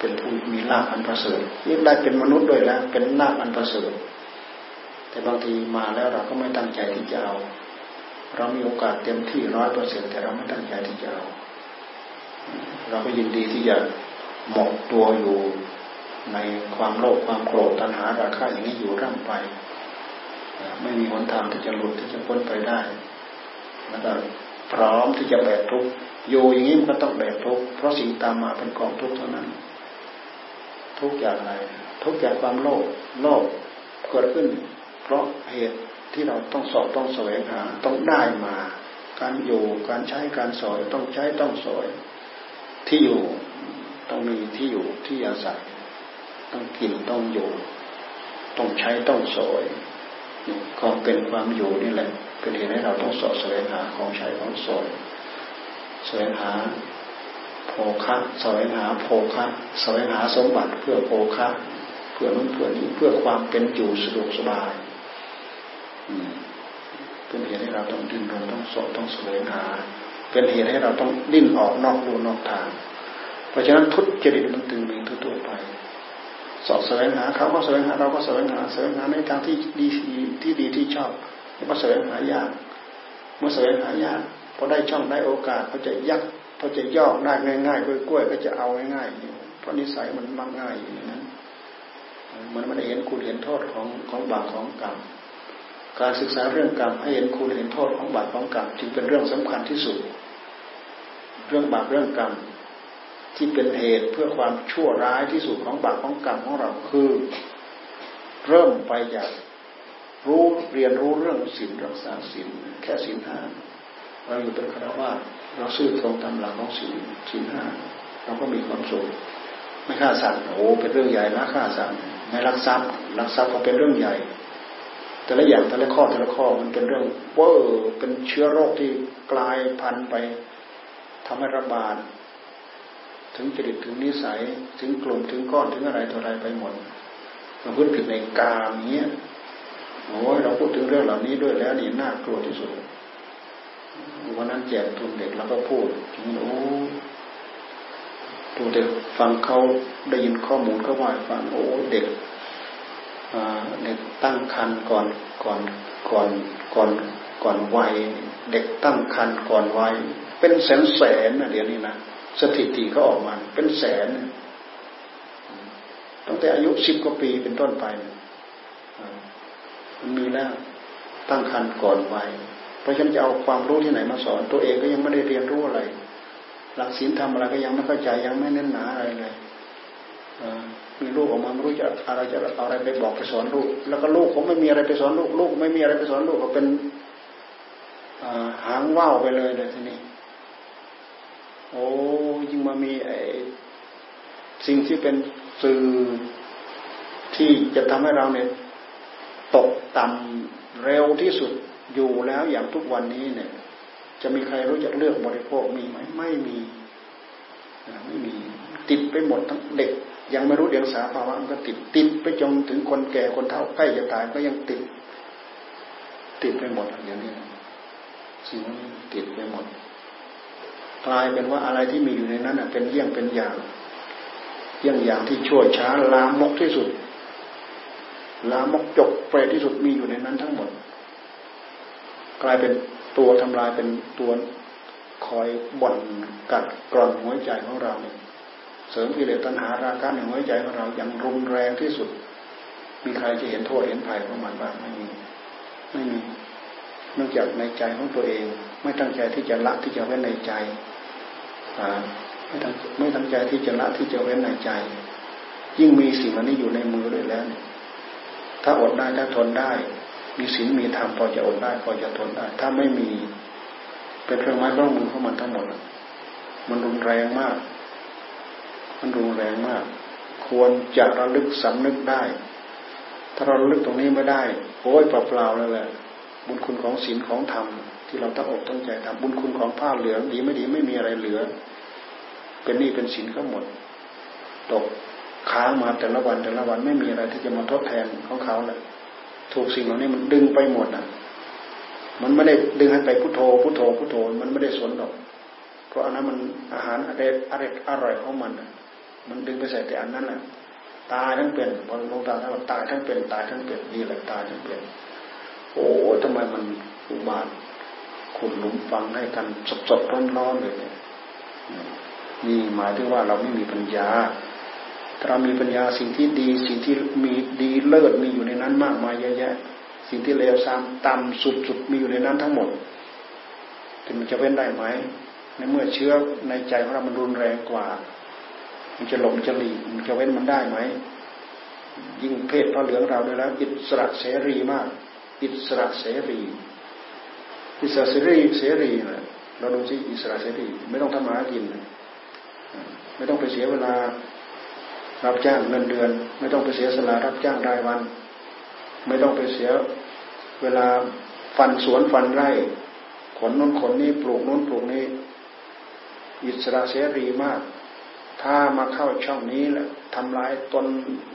เป็นผู้มีลาภอันประเสริฐยิ่งได้เป็นมนุษย์ด้วยแล้วเป็นลาภอันประเสริฐ แต่บางทีมาแล้วเราก็ไม่ตั้งใจที่จะเอาเรามีโอกาสเต็มที่ร้อยเปอร์เซ็นแต่เราไม่ตั้งใจที่จะเอาเราก็ยินดีที่จะหมกตัวอยู่ในความโลภความโกรธตัณหาราคะอย่างนี้อยู่ร่ำไป ไม่มีหนทางที่จะหลุดที่จะพ้นไปได้ แล้วก็พร้อมที่จะแบกทุกข์อยู่อย่างนี้มันก็ต้องแบกทุกข์เพราะสิ่งตามมาเป็นกองทุกข์เท่านั้น ทุกอย่างอะไร ทุกอย่างความโลภโลภเกิดขึ้น พราะเหตุที่เราต้องสอบต้องแสวงหาต้องได้มา การอยู่การใช้การสอยต้องใช้ต้องสอยที่อยู่ต้องมีที่อยู่ที่อาศัยต้องกินต้องอยู่ ต้องใช้ต้องสอยความเป็นความอยู่นี่แหละ เป็นเหตุให้เราต้องสอบแสวงหาของใช้ของสอยแสวงหาโภคะแสวงหาโภคะแสวงหาสมบัติเพื่อโภคะเพื่อนู้นเพื่อนี้เพื่อความเป็นอยู่สะดวกสบาย เป็นเหตุให้เราต้องดิ้นรนต้องสอบต้องแสวงหา เป็นเหตุให้เราต้องดิ้นออกนอกรูนอกทาง เพราะฉะนั้นทุจริตมันตึงมีทั่วไป สอบแสวงหาเขาก็แสวงหาเราก็แสวงหาแสวงหาในทางที่ดีที่ดีที่ชอบแล้วก็แสวงหายากเมื่อแสวงหายากพอได้ช่องได้โอกาสเขาจะยักเขาจะย่อได้ง่ายๆกล้วยๆก็จะเอาง่ายๆเพราะนิสัยมันมักง่ายอย่างนั้นมันไม่ได้เห็นคุณเห็นโทษของของบาปของกรรม การศึกษาเรื่องกรรมให้เห็นคุณเห็นโทษของบาปของกรรมจึงเป็นเรื่องสำคัญที่สุด เรื่องบาปเรื่องกรรมที่เป็นเหตุเพื่อความชั่วร้ายที่สุดของบาปของกรรมของเราคือ เริ่มไปจากรู้เรียนรู้เรื่องศีลรักษาศีลแค่ศีลห้าเราอยู่เป็นคารวะเราซื่อตรงตามหลักของศีลศีลห้าเราก็มีความสุขไม่ฆ่าสัตว์โอ้เป็นเรื่องใหญ่นะฆ่าสัตว์ไม่รักทรัพย์รักทรัพย์ก็เป็นเรื่องใหญ่ แต่ละอย่างแต่ละข้อแต่ละข้อมันเป็นเรื่องเวอร์เป็นเชื้อโรคที่กลายพันธุ์ไปทำให้ระบาดถึงจริตถึงนิสัยถึงกลุ่มถึงก้อนถึงอะไรตัวอะไรไปหมดเราพูดผิดในกามเนี้ยโอ้ยเราพูดถึงเรื่องเหล่านี้ด้วยแล้วนี่น่ากลัวที่สุดวันนั้นแจกทุนเด็กเราก็พูดถึงโอ้ตัวเด็กฟังเขาได้ยินข้อมูลเขาว่าฟังโอ้เด็ก เด็กตั้งคันก่อนก่อนก่อนก่อนก่อนวัยเด็กตั้งคันก่อนวัยเป็นแสนแสนนะเดี๋ยวนี้นะสถิติก็ออกมาเป็นแสนตั้งแต่อายุสิบกว่าปีเป็นต้นไปมันมีแล้วตั้งคันก่อนวัยเพราะฉันจะเอาความรู้ที่ไหนมาสอน ตัวเองก็ยังไม่ได้เรียนรู้อะไร หลักศีลทำอะไรก็ยังไม่เข้าใจยังไม่เน้นหนาอะไรเลย มีลูกออกมาไม่รู้จะอะไรจะอะไรไปบอกไปสอนลูก แล้วก็ลูกผมไม่มีอะไรไปสอนลูก ลูกไม่มีอะไรไปสอนลูกก็เป็นหางว่าวไปเลยเลยทีนี้โอ้ยิ่งมามีไอ้สิ่งที่เป็นสื่อที่จะทำให้เราเนี่ยตกต่ำเร็วที่สุดอยู่แล้วอย่างทุกวันนี้เนี่ย จะมีใครรู้จักเลือกบริโภคมีไหมไม่มีไม่มี ติดไปหมดทั้งเด็ก ยังไม่รู้เดียงสาภาวะมันก็ติดติดไปจนถึงคนแก่คนเฒ่าใกล้จะตายก็ยังติด ติดไปหมดอย่างนี้สิ่งนี้ติดไปหมดกลายเป็นว่าอะไรที่มีอยู่ในนั้นเป็นเยี่ยงเป็นอย่างเยี่ยงอย่างที่ชั่วช้าลามกที่สุด ลามกจกเปรตที่สุดมีอยู่ในนั้นทั้งหมด กลายเป็นตัวทำลายเป็นตัวคอยบ่อนกัดกร่อนหัวใจของเราเนี่ย เสริมกิเลสตัณหาราคะในหัวใจของเราอย่างรุนแรงที่สุด มีใครจะเห็นโทษเห็นภัยของมันบ้างไม่มีไม่มีเนื่องจากในใจของตัวเอง ไม่ตั้งใจที่จะละที่จะเว้นในใจไม่ตั้งไม่ตั้งใจที่จะละที่จะเว้นในใจ ยิ่งมีสิ่งเหล่านี้อยู่ในมือด้วยแล้วถ้าอดได้ถ้าทนได้ มีศีลมีธรรมพอจะอดได้พอจะทนได้ ถ้าไม่มี เป็นเครื่องไม้เครื่องมือของมันทั้งหมดมันรุนแรงมาก มันรุนแรงมาก ควรจะระลึกสำนึกได้ ถ้าเราระลึกตรงนี้ไม่ได้โอ้ยเปล่าๆเลยแหละ บุญคุณของศีลของธรรมที่เราตั้งอกตั้งใจทำบุญคุณของผ้าเหลืองดีไม่ดีไม่มีอะไรเหลือ เป็นนี่เป็นศีลก็หมด ตกค้างมาแต่ละวันแต่ละวันไม่มีอะไรที่จะมาทดแทนของเขาเลยถูกสิ่งเหล่านี้มันดึงไปหมดอะ มันไม่ได้ดึงให้ไปพุทโธพุทโธพุทโธมันไม่ได้สนหรอก เพราะอันนั้นมันอาหารอะไรอร่อยของมันอะ มันดึงไปใส่แต่อันนั้นแหละตายทั้งเป็นพอลงตาท่านบอกตายทั้งเป็นตายทั้งเป็นนี่แหละตายทั้งเป็น โอ้ทำไมมันอุบาทขุดหลุมฟังให้กันสดสดร้อนร้อนเลยเนี่ยนี่หมายถึงว่าเราไม่มีปัญญาถ้าเรามีปัญญาสิ่งที่ดี สิ่งที่มีดีเลิศมีอยู่ในนั้นมากมายเยอะแยะ สิ่งที่เลวทรามต่ำสุดๆมีอยู่ในนั้นทั้งหมดแต่มันจะเว้นได้ไหมในเมื่อเชื้อในใจของเรามันรุนแรงกว่า มันจะหลงจะหลีมันจะเว้นมันได้ไหม ยิ่งเพศพระเหลืองเราด้วยแล้ว อิสระเสรีมาก อิสระเสรี อิสระเสรีเสรีนะเราดูสิอิสระเสรี ไม่ต้องทำมาหากิน ไม่ต้องไปเสียเวลารับจ้างเงินเดือน ไม่ต้องไปเสียสละรับจ้างรายวัน ไม่ต้องไปเสียเวลาฟันสวนฟันไร่ ขนนู้นขนนี้ปลูกนู้นปลูกนี้ อิสระเสรีมาก ถ้ามาเข้าช่องนี้แหละทำลายตน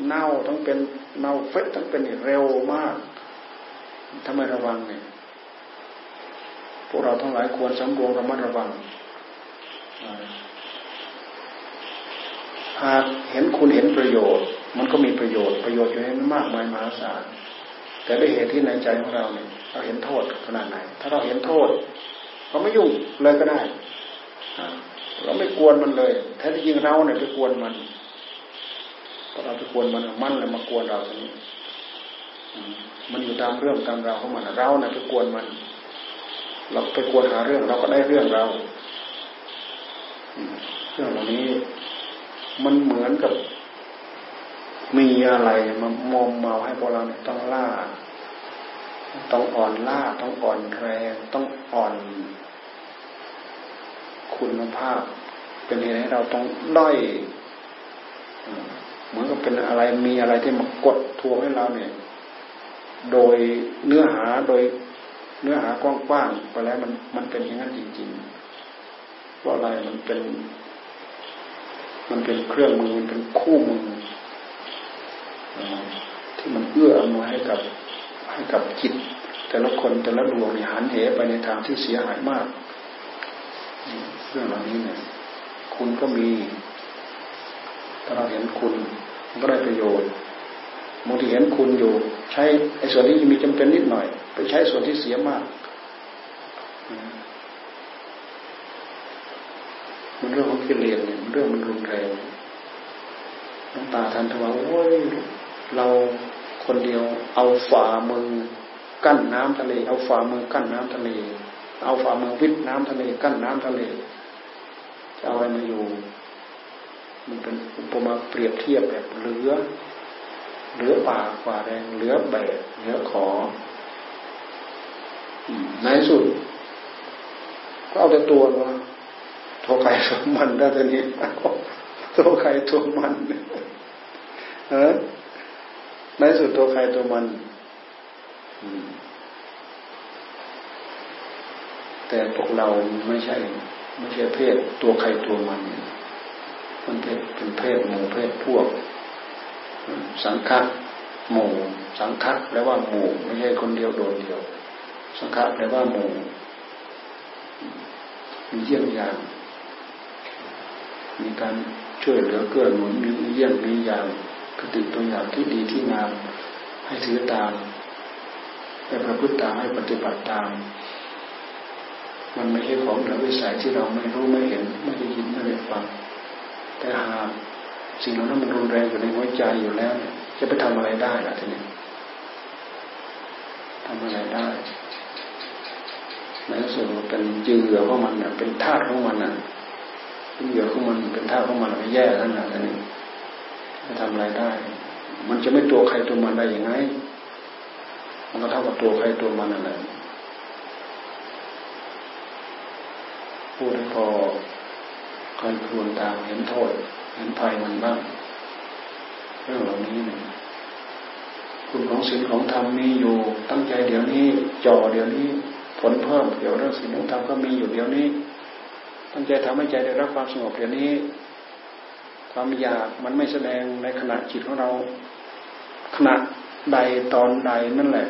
เน่าทั้งเป็นเน่าเฟะทั้งเป็นเร็วมากถ้าไมระวังเนี่ยพวกเราทั้งหลายควรสำรวมระมัดระวัง หากเห็นคุณเห็นประโยชน์ มันก็มีประโยชน์ประโยชน์อยู่ในนั้นมากมายมหาศาลแต่ด้วยเหตุที่ในใจของเราเนี่ยเราเห็นโทษขนาดไหน ถ้าเราเห็นโทษ เราไม่ยุ่งเลยก็ได้ เราไม่กวนมันเลยแท้ที่จริงเราเนี่ยไปกวนมันเราไปกวนมันมันเลยมากวนเราตรงนี้มันอยู่ตามเรื่องตามราวของมันเราเนี่ยไปกวนมัน เราไปกวนหาเรื่องเราก็ได้เรื่องเราเรื่องเหล่านี้มันเหมือนกับมีอะไรมามอมเมาให้พวกเราเนี่ยต้องล่า ต้องอ่อนล่า ต้องอ่อนแรง ต้องอ่อน คุณภาพ เป็นเหตุให้เราต้องด้อยเหมือนกับเป็นอะไรมีอะไรที่มากดทวงให้เราเนี่ย โดยเนื้อหาโดยเนื้อหากว้างๆไปแล้วมันมันเป็นอย่างนั้นจริงๆเพราะอะไรมันเป็น มันเป็นเครื่องมือมันเป็นคู่มือที่มันเอื้ออำนวยให้กับให้กับจิต แต่ละคนแต่ละดวงเนี่ยหันเหไปในทางที่เสียหายมาก รื่องเหล่านี้เนี่ย คุณก็มีถ้าเราเห็นคุณมันก็ได้ประโยชน์บางทีเห็นคุณอยู่ ใช้ไอ้ส่วนที่มีจำเป็นนิดหน่อย ไปใช้ส่วนที่เสียมาก มันเรื่องของกิเลสเนี่ยมันเรื่องมันรุนแรงน้ำตาทันทว่าโอ้ยเราคนเดียว เอาฝ่ามือกั้นน้ำทะเล เอาฝ่ามือกั้นน้ำทะเล เอาฝ่ามือวิทน้ำทะเล กั้นน้ำทะเล จะเอาอะไรมาอยู่ มันเป็นอุปมาเปรียบเทียบแบบเหลือ เหลือปากกว่าแรงเหลือแบกเหลือขอในสุด ก็เอาแต่ตัวมาโทใครตัวมันได้แต่นี้โทใครตัวมันเออในสุดตัวใครตัวมัน แต่พวกเราไม่ใช่ ไม่ใช่เพศตัวใครตัวมัน มันเป็นเป็นเพศหมู่เพศพวก สังฆะหมู่สังฆะแปลว่าหมู่ไม่ใช่คนเดียวโดดเดียว สังฆะแปลว่าหมู่มีเยี่ยงอย่าง มีการช่วยเหลือเกื้อหนุนมีเยี่ยงมีอย่างคติตัวอย่างที่ดีที่งามให้ถือตามให้ประพฤติตามให้ปฏิบัติตาม มันไม่ใช่ของเหนือวิสัยที่เราไม่รู้ไม่เห็นไม่ได้ยินไม่ได้ฟัง แต่หากสิ่งเหล่านั้นมันรุนแรงอยู่ในหัวใจอยู่แล้วเนี่ยจะไปทำอะไรได้ล่ะทีนี้ทำอะไรได้ในส่วนเป็นเจือของมันเนี่ยเป็นธาตุของมันน่ะเป็นเหยื่อของมันเป็นธาตุของมันไม่แย่ขนาดนี้จะทำอะไรได้ มันจะไม่ตัวใครตัวมันได้ยังไง มันก็เท่ากับตัวใครตัวมันนั่นแหละ พูดให้พอคอยควนตามเห็นโทษเห็นภัยมันบ้างเรื่องเหล่านี้เนี่ยคุณของศีลของธรรมมีอยู่ ตั้งใจเดี๋ยวนี้จ่อเดี๋ยวนี้ ผลเพิ่มเกี่ยวเรื่องศีลของธรรมก็มีอยู่เดี๋ยวนี้ ตั้งใจทำให้ใจได้รับความสงบเดี๋ยวนี้ ความอยากมันไม่แสดงในขณะจิตของเรา ขณะใดตอนใดนั่นแหละ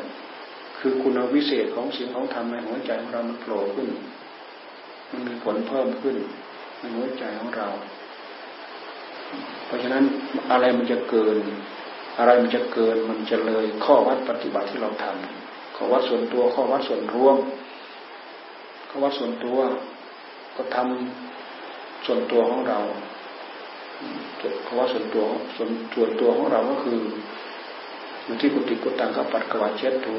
คือคุณวิเศษของสิ่งของธรรมในหัวใจของเรามันโผล่ขึ้น มันมีผลเพิ่มขึ้นในหัวใจของเรา เพราะฉะนั้นอะไรมันจะเกิน อะไรมันจะเกินมันจะเลยข้อวัดปฏิบัติที่เราทำข้อวัดส่วนตัวข้อวัดส่วนรวมข้อวัดส่วนตัวก็ทำส่วนตัวของเราข้อวัดส่วนตัวส่วนส่วนตัวของเราก็คืออยู่ที่กุฏิกุตังกับปัดกวัดเช็ดถู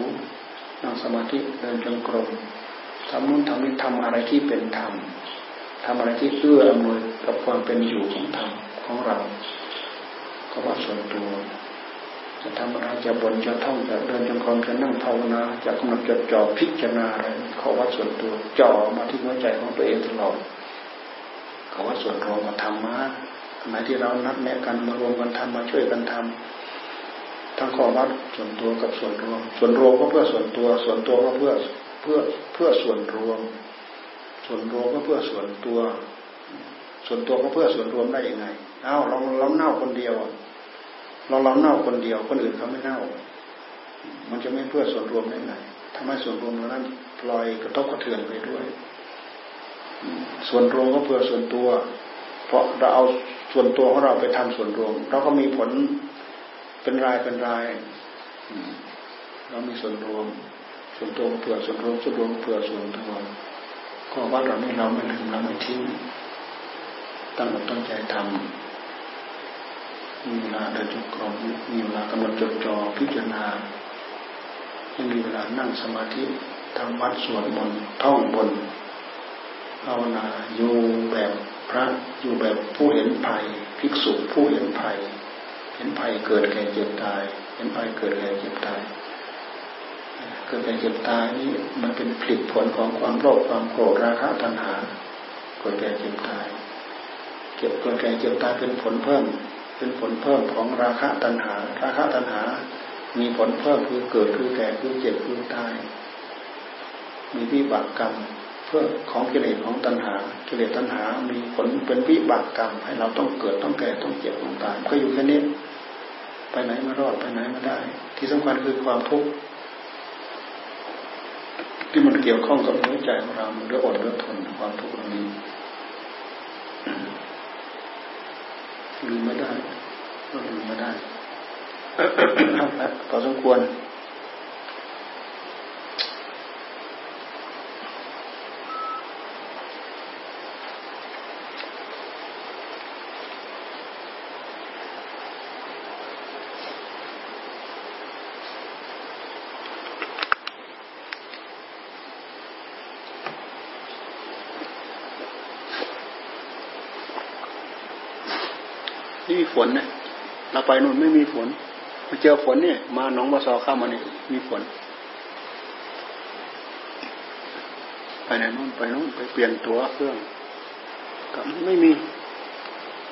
นั่งสมาธิเดินจงกรม ทำนู่นทำนี้ทำอะไรที่เป็นธรรมทำอะไรที่เอื้ออำนวยกับความเป็นอยู่ของธรรมของเรา ก็ว่าส่วนตัว จะทำอะไรจะบนจะท่องจะเดินจงกรมจะนั่งภาวนาจะกำหนดจดจ่อพิจารณาอะไรขาว่าส่วนตัวจ่อมาที่หัวใจของตัวเองตลอดขาว่าส่วนรวมมาทำมาไหนที่เรานัดแนะกันมารวมกันทำมาช่วยกันทำทั้งข้อวัดส่วนตัวกับส่วนรวม ส่วนรวมก็เพื่อส่วนตัว ส่วนตัวก็เพื่อ พื่อเพื่อส่วนรวม ส่วนรวมก็เพื่อส่วนตัว ส่วนตัวก็เพื่อส่วนรวมได้ยังไงเอ้าเราเราเน่าคนเดียวเราเราเน่าคนเดียวคนอื่นเขาไม่เน่า มันจะไม่เพื่อส่วนรวมได้ไงทำให้ส่วนรวมเรานั้นปล่อยกระทบกระเทือนไปด้วย ส่วนรวมก็เพื่อส่วนตัว เพราะเราเอาส่วนตัวของเราไปทำส่วนรวมเราก็มีผลเป็นรายเป็นราย เรามีส่วนรวม ส่วนตัวเผื่อส่วนรวมส่วนรวมเผื่อส่วนตัวก็วัดเรานี่เราไม่ลืมเราไม่ทิ้งตั้งอกตั้งใจทำมีเวลาเดินจงกรมมีเวลากำหนดจดจ่อพิจารณาไม่มีเวลานั่งสมาธิทำวัดสวดมนต์ท่องบนภาวนาอยู่แบบพระอยู่แบบผู้เห็นภัยภิกษุผู้เห็นภัย เห็นภัยเกิดแก่เจ็บตาย เห็นภัยเกิดแก่เจ็บตาย เกิดแก่เจ็บตายนี่มันเป็นผลผลของความโลภความโกรธราคะตัณหาเกิดแก่เจ็บตาย เก็บเกิดแก่เจ็บตายเป็นผลเพิ่ม เป็นผลเพิ่มของราคะตัณหา ราคะตัณหา มีผลเพิ่มคือเกิดคือแก่คือเจ็บคือตาย มีวิบากกรรมเพื่อของกิเลสของตัณหา กิเลสตัณหา มีผลเป็นวิบากกรรม ให้เราต้องเกิดต้องแก่ต้องเจ็บต้องตายก็อยู่แค่นี้ไปไหนไม่รอดไปไหนไม่ได้ ที่สำคัญคือความทุกข์ ที่มันเกี่ยวข้องกับหัวใจของเรามันเรืออดเรือทนความทุกข์เหล่านี้ลืมไม่ได้ก็ลืมไม่ได้พอสมควรนี่มีฝนนะ เราไปนู่นไม่มีฝนมาเจอฝนเนี่ยมาหนองมาซอเข้ามาเนี่ยมีฝน ไปไหนนู่นไปนู่นไปเปลี่ยนตัวเครื่อง ก็ไม่มี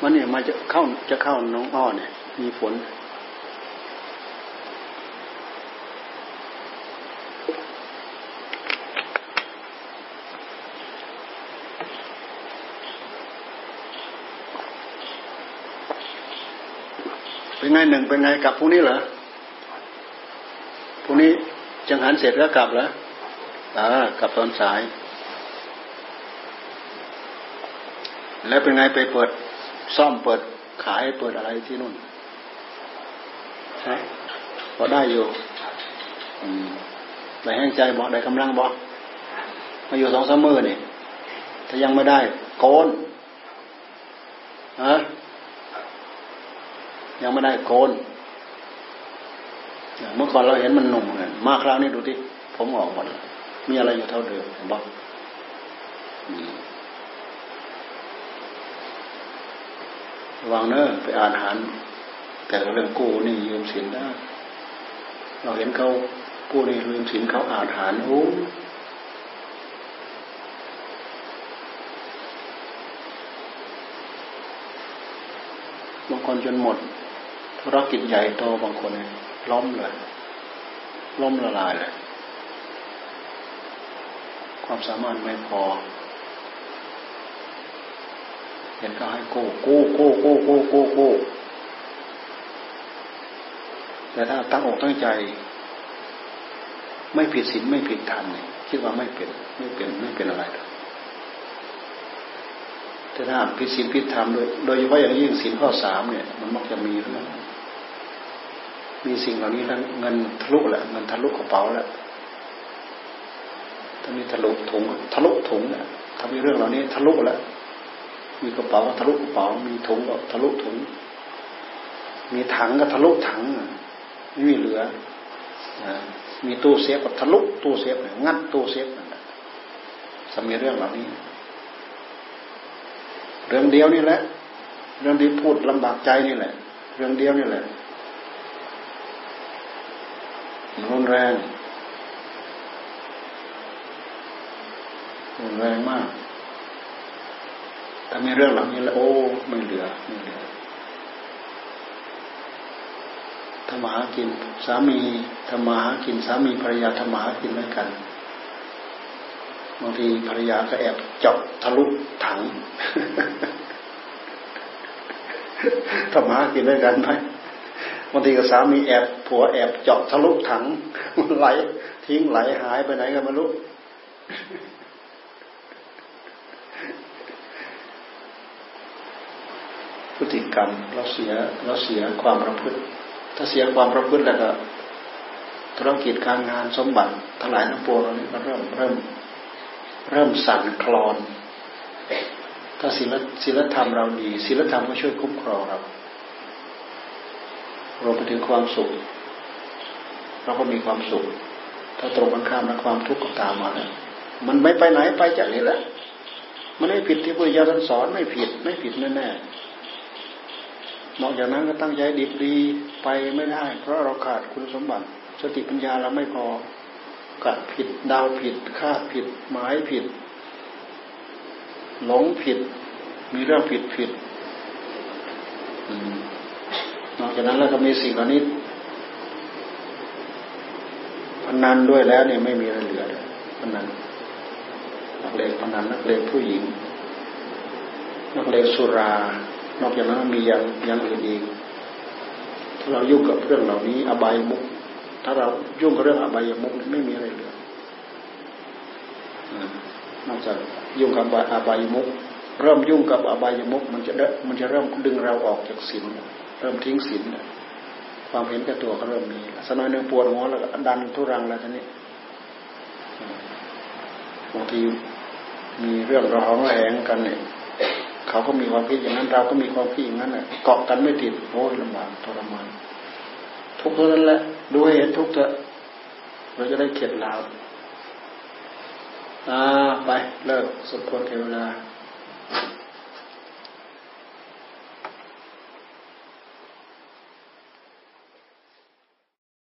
มันเนี่ยมาจะเข้าจะเข้าน้องอ้อเนี่ย มีฝน ไงหนึ่งเป็นไงกลับพรุ่งนี้เหรอพรุ่งนี้จังหันเสร็จแล้วกลับเหรออ่ากลับตอนสาย แล้วเป็นไงไปเปิดซ่อมเปิดขายเปิดอะไรที่นู่นใช่พอได้อยู่ได้แห้งใจบอกได้กำลังบอกมาอยู่สองสามมือนี่ถ้ายังไม่ได้ โกนฮะ ยังไม่ได้โกนเมื่อก่อนเราเห็นมันหนุ่มเลยมาคราวนี้ดูที่ผมออกหมดมีอะไรอยู่เท่าเดิมบอกวังเนอะไปอ่านหาร แต่เรื่องกู้นี่ยืมสินได้เราเห็นเขากู้นี่ยืมสินเขาอ่านหารโอ้บางคนจนหมด ธุรกิจใหญ่โตบางคนล้มเลยล้มละลายเลย ความสามารถไม่พอ เห็นก็ให้กู้กู้กู้กู้กู้กู้กู้แต่ถ้าตั้งอกตั้งใจ ไม่ผิดศีลไม่ผิดธรรมเนี่ยคิดว่าไม่เป็นไม่เป็นไม่เป็นอะไรแต่ถ้าผิดศีลผิดธรรมโดยโดยเฉพาะอย่างยิ่งศีลข้อสามเนี่ย มันมักจะมีเรื่อง มีสิ่งเหล่านี้แล้วเงินทะลุแหละเงินทะลุกระเป๋าแล้วถ้ามีทะลุถุงทะลุถุงเนี่ยถ้ามีเรื่องเหล่านี้ทะลุแล้วมีกระเป๋าก็ทะลุกระเป๋า มีถุงก็ทะลุถุง มีถังก็ทะลุถังไม่มีเหลือมีตู้เซฟก็ทะลุตู้เซฟงัดตู้เซฟนั่นแหละสมีเรื่องเหล่านี้ เรื่องเดียวนี่แหละ เรื่องที่พูดลำบากใจนี่แหละ เรื่องเดียวนี่แหละ รุนแรงรุนแรงมากถ้ามีเรื่องหลังนี้แล้วโอ้ไม่เหลือไม่เหลือทำมาหากินสามีทำมาหากินสามีภรรยาทำมาหากินด้วยกันบางทีภรรยาก็แอบเจาะทะลุถังทำมาหากินด้วยกันไหม บางทีก็สามีแอบผัวแอบเจาะทะลุถังไหล ทิ้งไหลหายไปไหนกันไม่รู้พฤติกรรมเราเสียเราเสียความประพฤติ ถ้าเสียความประพฤติแล้วก็ธุรกิจการงานสมบัติทั้งหลายทั้งปวงเรานี้ก็เริ่มเริ่ม เริ่มสั่นคลอน ถ้าศีลศีลธรรมเราดีศีลธรรมก็ช่วยคุ้มครองเรา รวมไปถึงความสุข เราก็มีความสุข ถ้าตรงกันข้ามแล้วความทุกข์ก็ตามมาแล้วมันไม่ไปไหนไปจากนี้แหละมันไม่ผิดที่พุทธเจ้าท่านสอนไม่ผิดไม่ผิดแน่แน่นอกจากนั้นก็ตั้งใจดีดีไปไม่ได้ เพราะเราขาดคุณสมบัติ สติปัญญาเราไม่พอกัดผิดดาวผิดคาดผิด หมายผิด หลงผิด มีเรื่องผิดผิด อืม จากนั้นแล้วก็มีสิ่งเหล่านี้พนันด้วยแล้วเนี่ยไม่มีอะไรเหลือเลยพนันนักเลงพนันนักเลงผู้หญิง นักเลงสุรา นอกจากนั้นมีอย่างอย่างอื่นอีกถ้าเรายุ่งกับเรื่องเหล่านี้ อบายมุกถ้าเรายุ่งกับเรื่องอบายมุกไม่มีอะไรเหลือนอกจากยุ่งกับอบายมุกเริ่มยุ่งกับอบายมุกมันจะมันจะเริ่มดึงเราออกจากศีล เริ่มทิ้งศีลความเห็นแก่ตัวก็เริ่มมีสนอยหนึ่งปวดหัวแล้วดันทุรังแล้วทีนี้บางทีมีเรื่องระหองระแหงกันเนี่ยเขาก็มีความคิดอย่างนั้น เราก็มีความคิดอย่างนั้นเกาะกันไม่ติดโอ้ยลำบากทรมานทุกเท่านั้นแหละดูให้เห็นทุกเถอะเราจะได้เข็ดล้วอ่าไปเลิกสมควรเทเวลา